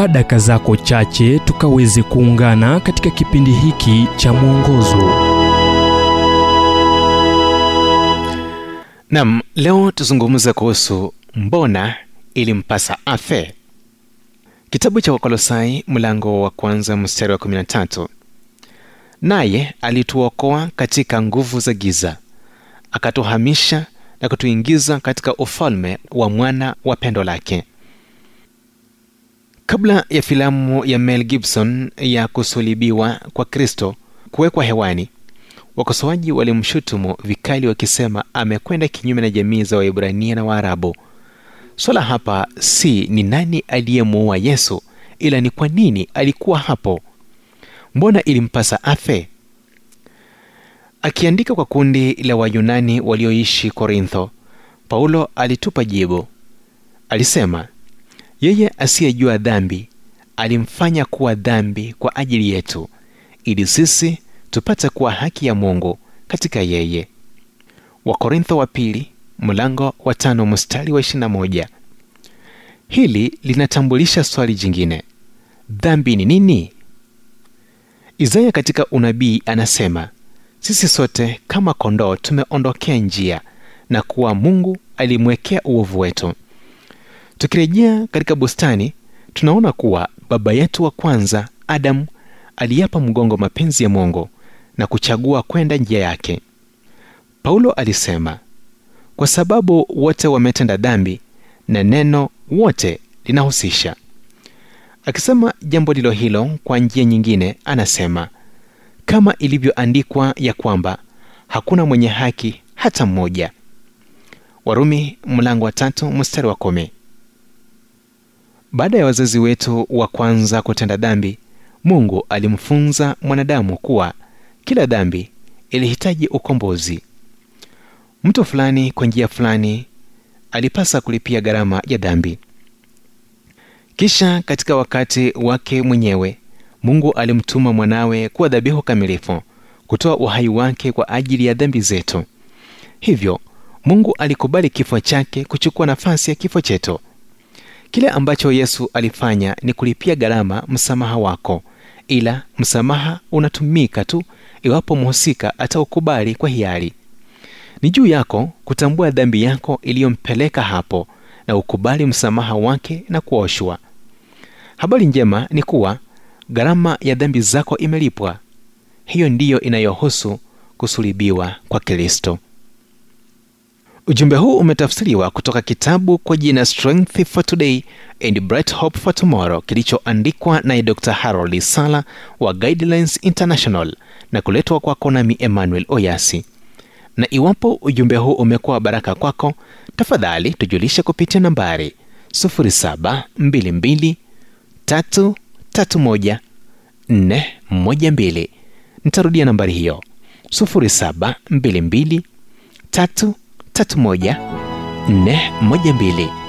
chukua daka zako chache tukaweze kuungana katika kipindi hiki cha mwongozo. Nam leo tuzungumze kuhusu mbona ilimpasa afe. Kitabu cha wakolosai mlango wa kwanza mstari wa 13 naye alituokoa katika nguvu za giza akatuhamisha na kutuingiza katika ufalme wa mwana wa pendo lake kabla ya filamu ya mel gibson ya kusulibiwa kwa kristo kuwekwa hewani wakosoaji walimshutumu vikali wakisema amekwenda kinyume na jamii za waibrania na waarabu. Swala hapa si ni nani aliyemuua yesu ila ni kwa nini alikuwa hapo? Mbona ilimpasa afe? Akiandika kwa kundi la wayunani walioishi korintho paulo alitupa jibu. Alisema yeye asiyejua dhambi alimfanya kuwa dhambi kwa ajili yetu ili sisi tupate kuwa haki ya mungu katika yeye. Wakorintho wa pili mlango wa tano mstari wa 21 hili linatambulisha swali jingine. Dhambi ni nini? Isaya katika unabii anasema sisi sote kama kondoo tumeondokea njia na kuwa mungu alimwekea uovu wetu tukirejea katika bustani tunaona kuwa baba yetu wa kwanza adamu aliyapa mgongo mapenzi ya mungu na kuchagua kwenda njia yake. Paulo alisema kwa sababu wote wametenda dhambi na neno wote linahusisha. Akisema jambo lilo hilo kwa njia nyingine anasema kama ilivyoandikwa ya kwamba hakuna mwenye haki hata mmoja. Warumi mlango wa tatu mstari wa kumi baada ya wazazi wetu wa kwanza kutenda dhambi mungu alimfunza mwanadamu kuwa kila dhambi ilihitaji ukombozi. Mtu fulani kwa njia fulani alipasa kulipia gharama ya dhambi. Kisha katika wakati wake mwenyewe mungu alimtuma mwanawe kuwa dhabihu kamilifu kutoa uhai wake kwa ajili ya dhambi zetu. Hivyo mungu alikubali kifo chake kuchukua nafasi ya kifo chetu kile ambacho yesu alifanya ni kulipia gharama msamaha wako. Ila msamaha unatumika tu iwapo mhusika ataukubali kwa hiari. Ni juu yako kutambua dhambi yako iliyompeleka hapo na ukubali msamaha wake na kuoshwa. Habari njema ni kuwa gharama ya dhambi zako imelipwa. Hiyo ndiyo inayohusu kusulibiwa kwa kristo ujumbe huu umetafsiriwa kutoka kitabu kwa jina strength for today and bright hope for tomorrow kilichoandikwa naye dr harold sala wa guidelines international na kuletwa kwako nami emmanuel oyasi. Na iwapo ujumbe huu umekuwa baraka kwako tafadhali tujulishe kupitia nambari 722 nitarudia nambari hiyo 722 331 412